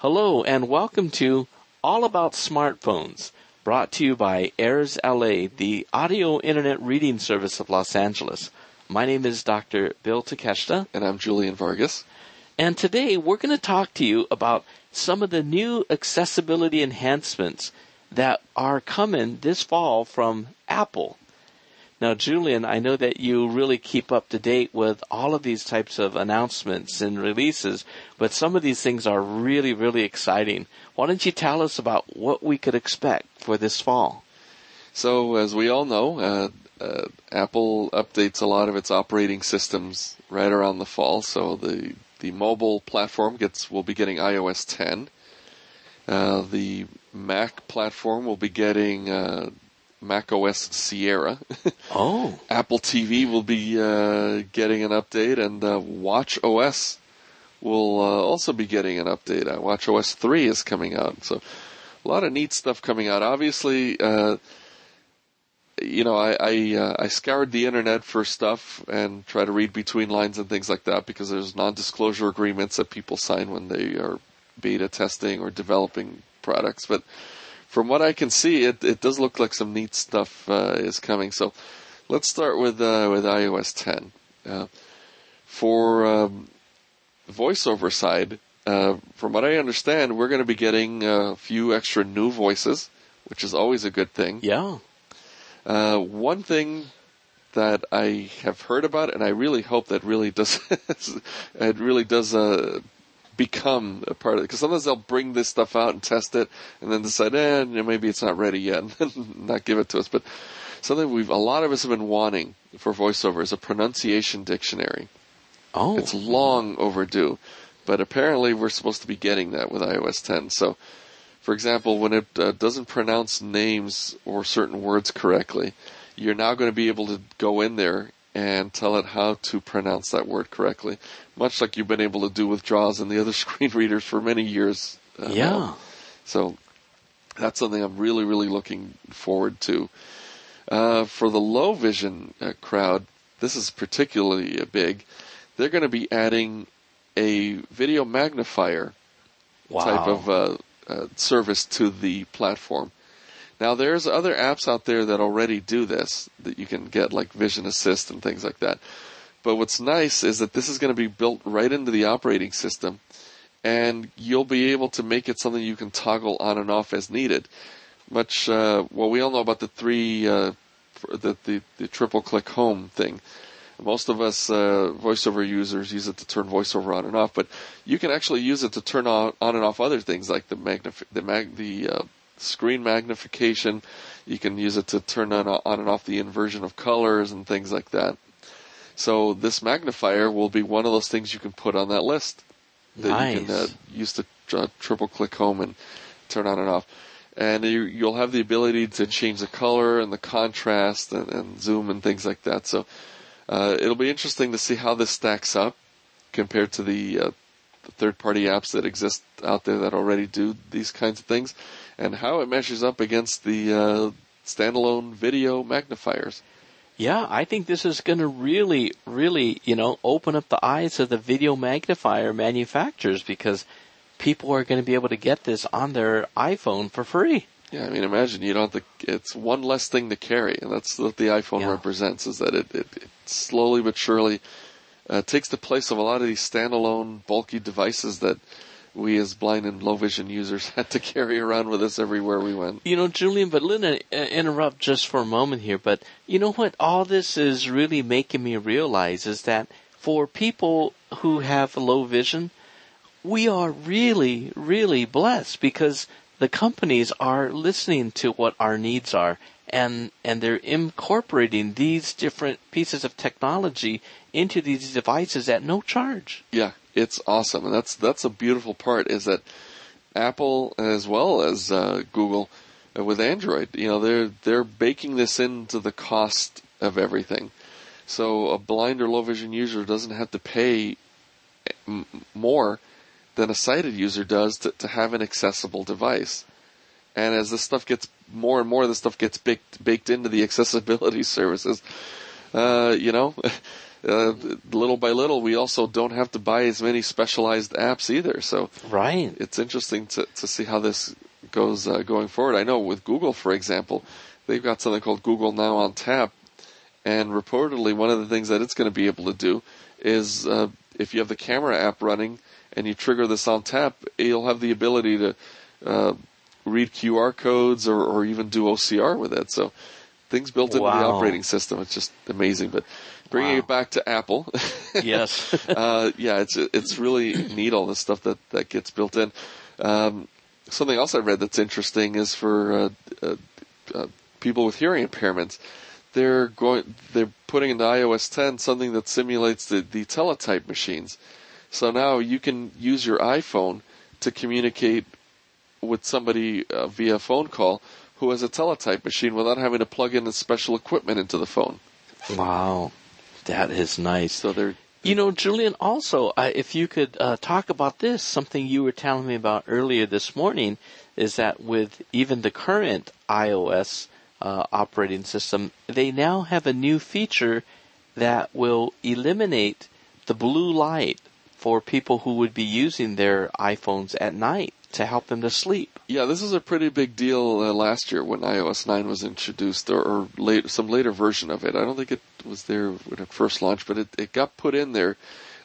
Hello and welcome to All About Smartphones, brought to you by Airs LA, the audio internet reading service of Los Angeles. My name is Dr. Bill Takeshita. And I'm Julian Vargas. And today we're going to talk to you about some of the new accessibility enhancements that are coming this fall from Apple. Now, Julian, I know that you really keep up to date with all of these types of announcements and releases, but some of these things are really, really exciting. Why don't you tell us about what we could expect for this fall? So, as we all know, uh, uh, Apple updates a lot of its operating systems right around the fall. So the the mobile platform gets will be getting iOS 10. Uh, the Mac platform will be getting uh, Mac OS Sierra. oh. Apple TV will be uh, getting an update, and uh, Watch OS will uh, also be getting an update. Uh, Watch OS 3 is coming out, so a lot of neat stuff coming out. Obviously, uh, you know, I I, uh, I scoured the internet for stuff and try to read between lines and things like that because there's non-disclosure agreements that people sign when they are beta testing or developing products, but from what I can see, it, it does look like some neat stuff uh, is coming. So let's start with uh, with iOS 10. Uh, for um, voiceover side, uh, from what I understand, we're going to be getting a few extra new voices, which is always a good thing. Yeah. Uh, one thing that I have heard about, and I really hope that really does, it really does uh, become a part of it. Because sometimes they'll bring this stuff out and test it, and then decide, eh, maybe it's not ready yet, and not give it to us. But something we've a lot of us have been wanting for voiceover is a pronunciation dictionary. Oh, it's long overdue, but apparently we're supposed to be getting that with iOS 10. So, for example, when it uh, doesn't pronounce names or certain words correctly, you're now going to be able to go in there and tell it how to pronounce that word correctly, much like you've been able to do with JAWS and the other screen readers for many years. Uh, yeah. Now. So that's something I'm really, really looking forward to. Uh, for the low vision uh, crowd, this is particularly big. They're going to be adding a video magnifier wow. type of uh, uh, service to the platform. Now there's other apps out there that already do this that you can get like Vision Assist and things like that. But what's nice is that this is going to be built right into the operating system and you'll be able to make it something you can toggle on and off as needed. Much, uh, well, we all know about the three, uh, the, the, the triple click home thing. Most of us uh, voiceover users use it to turn voiceover on and off, but you can actually use it to turn on, on and off other things like the magnif- the mag- the uh, screen magnification. You can use it to turn on, on and off the inversion of colors and things like that. So this magnifier will be one of those things you can put on that list that nice. you can uh, use to uh, triple click home and turn on and off. And you, will have the ability to change the color and the contrast and, and zoom and things like that. So uh, it'll be interesting to see how this stacks up compared to the, the third-party apps that exist out there that already do these kinds of things and how it measures up against the uh, standalone video magnifiers. Yeah, I think this is going to really, really, you know, open up the eyes of the video magnifier manufacturers because people are going to be able to get this on their iPhone for free. Yeah, I mean, imagine you don't have to, it's one less thing to carry, and that's what the iPhone yeah. represents, is that it, it, it slowly but surely uh, takes the place of a lot of these standalone bulky devices that we as blind and low vision users had to carry around with us everywhere we went. You know, Julian, but let me uh, interrupt just for a moment here. But you know what? All this is really making me realize is that for people who have low vision, we are really, really blessed because the companies are listening to what our needs are and and they're incorporating these different pieces of technology into these devices at no charge. Yeah, it's awesome, and that's that's a beautiful part is that Apple as well as uh, Google uh, with Android, you know, they're they're baking this into the cost of everything. So a blind or low vision user doesn't have to pay m- more than a sighted user does to, to have an accessible device. And as this stuff gets more and more, this stuff gets baked baked into the accessibility services. Uh, you know, uh, little by little, we also don't have to buy as many specialized apps either. So Right. it's interesting to, to see how this goes uh, going forward. I know with Google, for example, they've got something called Google Now on Tap, and reportedly one of the things that it's going to be able to do is uh, if you have the camera app running and you trigger this on tap, you'll have the ability to uh, read QR codes or, or even do OCR with it. So things built into the operating system. It's just amazing. But bringing Wow. it back to Apple, yes. uh, yeah, it's it's really neat all the stuff that that gets built in. Um, something else I read that's interesting is for uh, uh, uh, people with hearing impairments. They're going. They're putting into iOS 10 something that simulates the, the teletype machines. So now you can use your iPhone to communicate with somebody uh, via phone call who has a teletype machine without having to plug in the special equipment into the phone. wow. That is nice. So they're You know, Julian, also, uh, if you could uh, talk about this, something you were telling me about earlier this morning is that with even the current iOS uh, operating system, they now have a new feature that will eliminate the blue light for people who would be using their iPhones at night to help them to sleep. Yeah, this was a pretty big deal uh, last year when iOS 9 was introduced, or, or late, some later version of it. I don't think it was there when it first launched, but it, it got put in there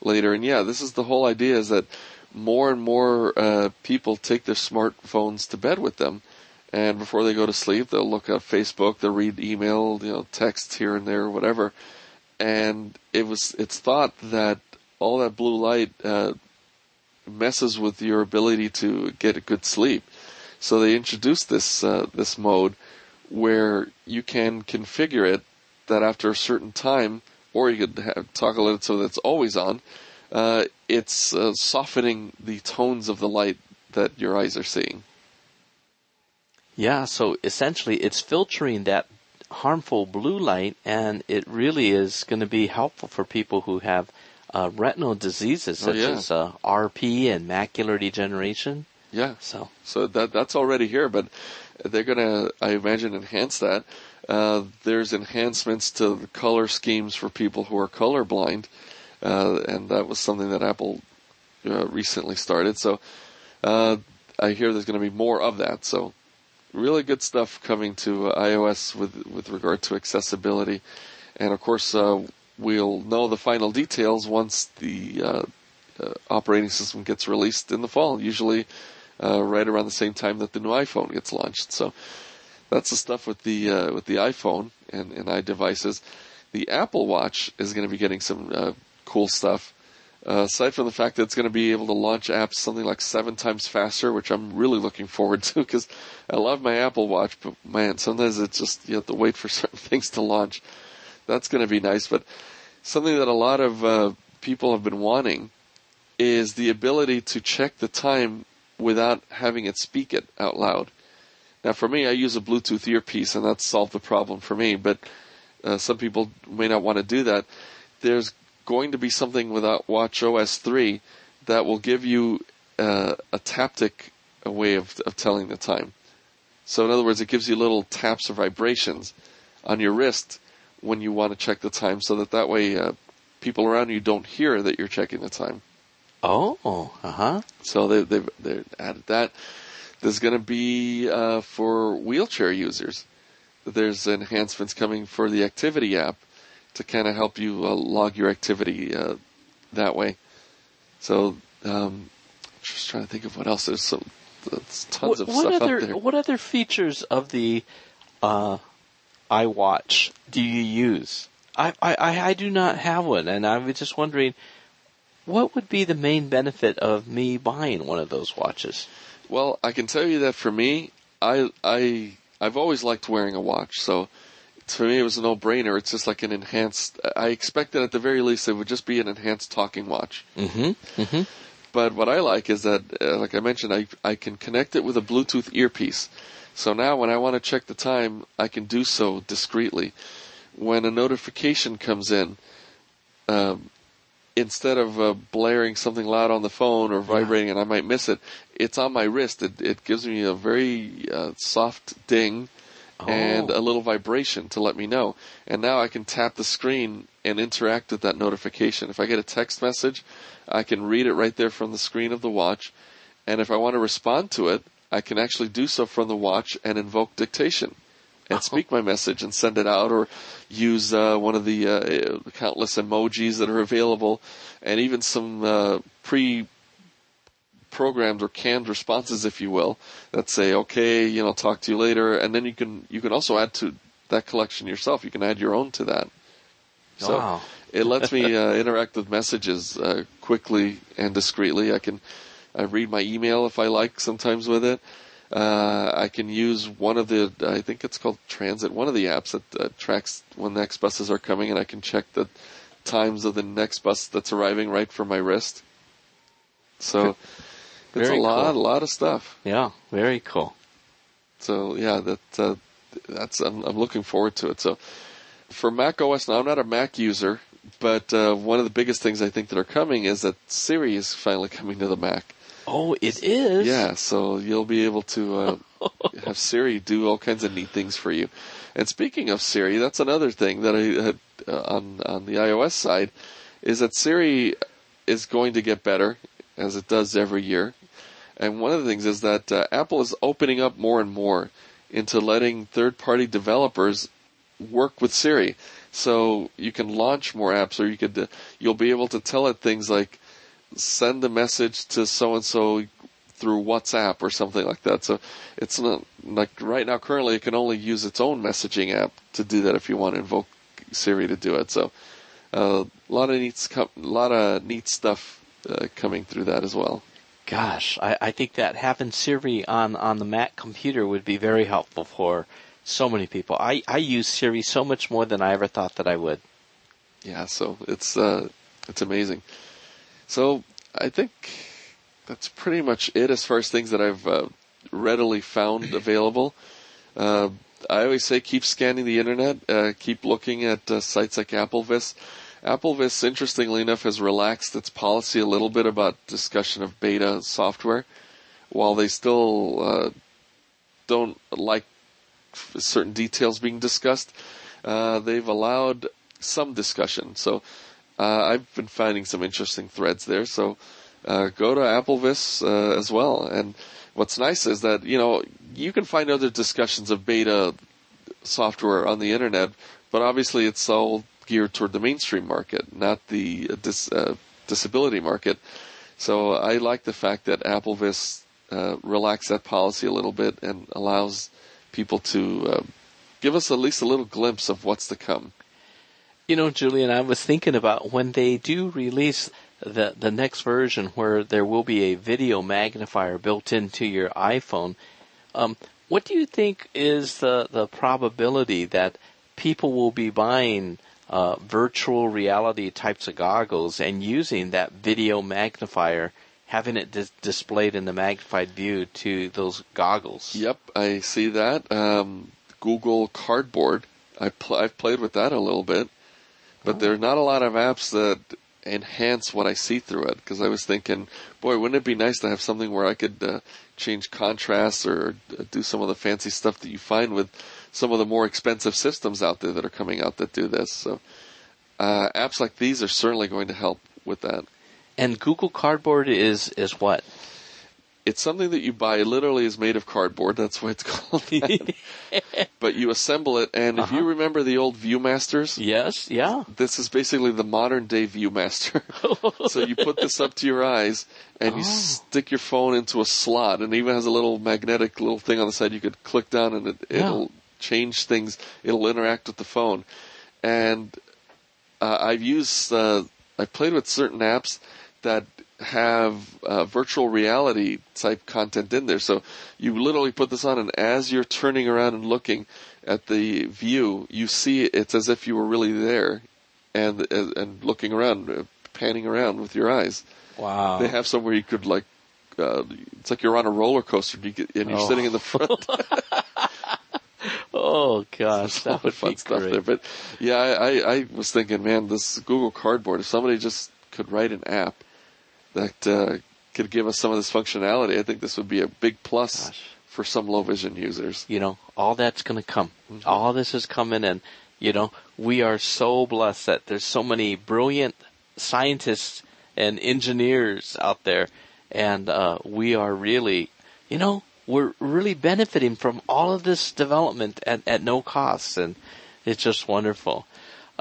later. And yeah, this is the whole idea is that more and more uh, people take their smartphones to bed with them, and before they go to sleep, they'll look at Facebook, they'll read email, you know, texts here and there, whatever. And it was it's thought that all that blue light uh, messes with your ability to get a good sleep. So they introduced this uh, this mode where you can configure it that after a certain time, or you could have, toggle it so that it's always on. Uh, it's uh, softening the tones of the light that your eyes are seeing. Yeah, so essentially it's filtering that harmful blue light and it really is going to be helpful for people who have uh, retinal diseases Oh, such yeah. as uh, RP and macular degeneration. Yeah. So, So that that's already here, but they're gonna, I imagine, enhance that. Uh, there's enhancements to the color schemes for people who are colorblind, uh, and that was something that Apple uh, recently started. So uh, I hear there's going to be more of that. So really good stuff coming to iOS with with regard to accessibility, and of course uh, we'll know the final details once the uh, uh, operating system gets released in the fall. Usually uh, right around the same time that the new iPhone gets launched. So that's the stuff with the uh, with the iPhone and, and iDevices. The Apple Watch is going to be getting some uh, cool stuff. Uh, aside from the fact that it's going to be able to launch apps something like seven times faster, which I'm really looking forward to because I love my Apple Watch, but man, sometimes it's just you have to wait for certain things to launch. That's going to be nice, but something that a lot of uh, people have been wanting is the ability to check the time without having it speak it out loud. Now, for me, I use a Bluetooth earpiece, and that's solved the problem for me. But uh, some people may not want to do that. There's going to be something without Watch OS 3 that will give you uh, a taptic a way of, of telling the time. So, in other words, it gives you little taps or vibrations on your wrist when you want to check the time, so that that way uh, people around you don't hear that you're checking the time. oh, uh huh. So they they've they added that. There's going to be uh, for wheelchair users. There's enhancements coming for the activity app to kind of help you uh, log your activity uh, that way. So um, just trying to think of what else. There's some there's tons What, of what stuff other there. what other features of the uh, iWatch do you use? I, I, I do not have one, and I was just wondering what would be the main benefit of me buying one of those watches. Well, I can tell you that for me, I I I've always liked wearing a watch. So for me, it was a no-brainer. It's just like an enhanced. I expected at the very least it would just be an enhanced talking watch. Mm-hmm. Mm-hmm. But what I like is that, uh, like I mentioned, I I can connect it with a Bluetooth earpiece. So now when I want to check the time, I can do so discreetly. When a notification comes in, um, instead of uh, blaring something loud on the phone or vibrating and I might miss it, it's on my wrist. It, it gives me a very uh, soft ding and Oh. a little vibration to let me know. And now I can tap the screen and interact with that notification. If I get a text message, I can read it right there from the screen of the watch. And if I want to respond to it, I can actually do so from the watch and invoke dictation and Oh. speak my message and send it out or use uh, one of the uh, countless emojis that are available and even some uh, pre programmed or canned responses if you will that say okay you know talk to you later and then you can you can also add to that collection yourself you can add your own to that so Wow. it lets me uh, interact with messages uh, quickly and discreetly. I can I read my email if I like sometimes with it. Uh, I can use one of the I think it's called Transit, one of the apps that uh, tracks when next buses are coming, and I can check the times of the next bus that's arriving right from my wrist. So it's a lot, cool. a lot of stuff. Yeah, very cool. So yeah, that uh, that's I'm, I'm looking forward to it. So for Mac OS, now I'm not a Mac user, but uh, one of the biggest things I think that are coming is that Siri is finally coming to the Mac. Oh, it is. Yeah, so you'll be able to uh, have Siri do all kinds of neat things for you. And speaking of Siri, that's another thing that I had uh, on on the iOS side is that Siri is going to get better as it does every year. And one of the things is that uh, Apple is opening up more and more into letting third-party developers work with Siri. So you can launch more apps, or you could uh, you'll be able to tell it things like send a message to so and so through WhatsApp or something like that. So it's not like right now currently it can only use its own messaging app to do that if you want to invoke Siri to do it. So uh, a lot of neat a lot of neat stuff uh, coming through that as well. Gosh, I, I think that having Siri on, on the Mac computer would be very helpful for so many people. I, I use Siri so much more than I ever thought that I would. Yeah, so it's uh, it's amazing. So I think that's pretty much it as far as things that I've uh, readily found available. Uh, I always say keep scanning the internet, uh, keep looking at uh, sites like AppleVis. AppleVis, interestingly enough, has relaxed its policy a little bit about discussion of beta software, while they still uh, don't like certain details being discussed. Uh, they've allowed some discussion. So uh, I've been finding some interesting threads there. So uh, go to AppleVis uh, as well. And what's nice is that you know you can find other discussions of beta software on the internet, but obviously it's all geared toward the mainstream market, not the uh, dis, uh, disability market. So I like the fact that AppleVis uh, relaxed that policy a little bit and allows people to uh, give us at least a little glimpse of what's to come. You know, Julian, I was thinking about when they do release the the next version where there will be a video magnifier built into your iPhone. Um, what do you think is the the probability that people will be buying uh, virtual reality types of goggles and using that video magnifier, having it dis- displayed in the magnified view to those goggles? Yep, I see that. Um, Google Cardboard. I I've played with that a little bit, but there are not a lot of apps that enhance what I see through it. Because I was thinking, boy, wouldn't it be nice to have something where I could uh, change contrasts or uh, do some of the fancy stuff that you find with some of the more expensive systems out there that are coming out that do this. So uh, apps like these are certainly going to help with that. And Google Cardboard is is what? It's something that you buy. Literally, is made of cardboard. That's why it's called that. but you assemble it, and if you Uh-huh. remember the old ViewMasters, yes, yeah. this is basically the modern day ViewMaster. so you put this up to your eyes, and you Oh. stick your phone into a slot, and it even has a little magnetic little thing on the side. You could click down, and it, Yeah. it'll change things. It'll interact with the phone, and uh, I've used. Uh, I've played with certain apps that have uh, virtual reality type content in there. So you literally put this on, and as you're turning around and looking at the view, you see it's as if you were really there, and and, looking around, uh, panning around with your eyes. Wow. They have somewhere you could like. Uh, it's like you're on a roller coaster and, you get, and you're Oh. sitting in the front. Oh gosh, that would fun be stuff great. there. But yeah, I, I, I was thinking, man, this Google Cardboard. If somebody just could write an app that uh, could give us some of this functionality, I think this would be a big plus Gosh. for some low vision users. You know, all that's going to come. Mm-hmm. All this is coming, and You know, we are so blessed that there's so many brilliant scientists and engineers out there, and uh, we are really, you know, we're really benefiting from all of this development at, at no cost, and it's just wonderful.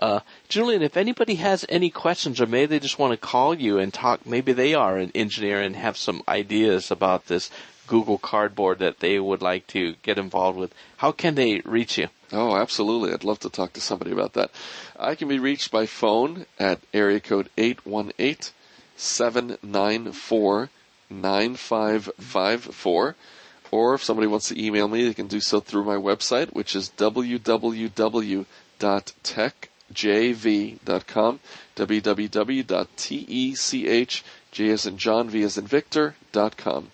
Uh, Julian, if anybody has any questions or maybe they just want to call you and talk, maybe they are an engineer and have some ideas about this Google Cardboard that they would like to get involved with, how can they reach you? Oh, absolutely. I'd love to talk to somebody about that. I can be reached by phone at area code 818 794 9554. Or if somebody wants to email me, they can do so through my website, which is www.techjv.com, www.techj as in John, V as in Victor.com.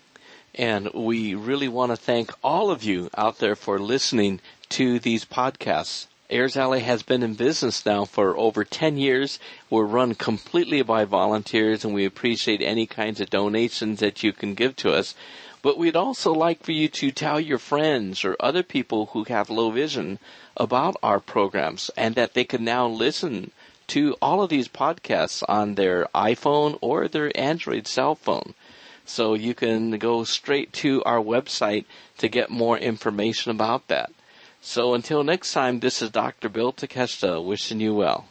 And we really want to thank all of you out there for listening to these podcasts. Airs LA has been in business now for over 10 years. We're run completely by volunteers and we appreciate any kinds of donations that you can give to us. But we'd also like for you to tell your friends or other people who have low vision about our programs and that they can now listen to all of these podcasts on their iPhone or their Android cell phone. So you can go straight to our website to get more information about that. So until next time, this is Dr. Bill Takeshita wishing you well.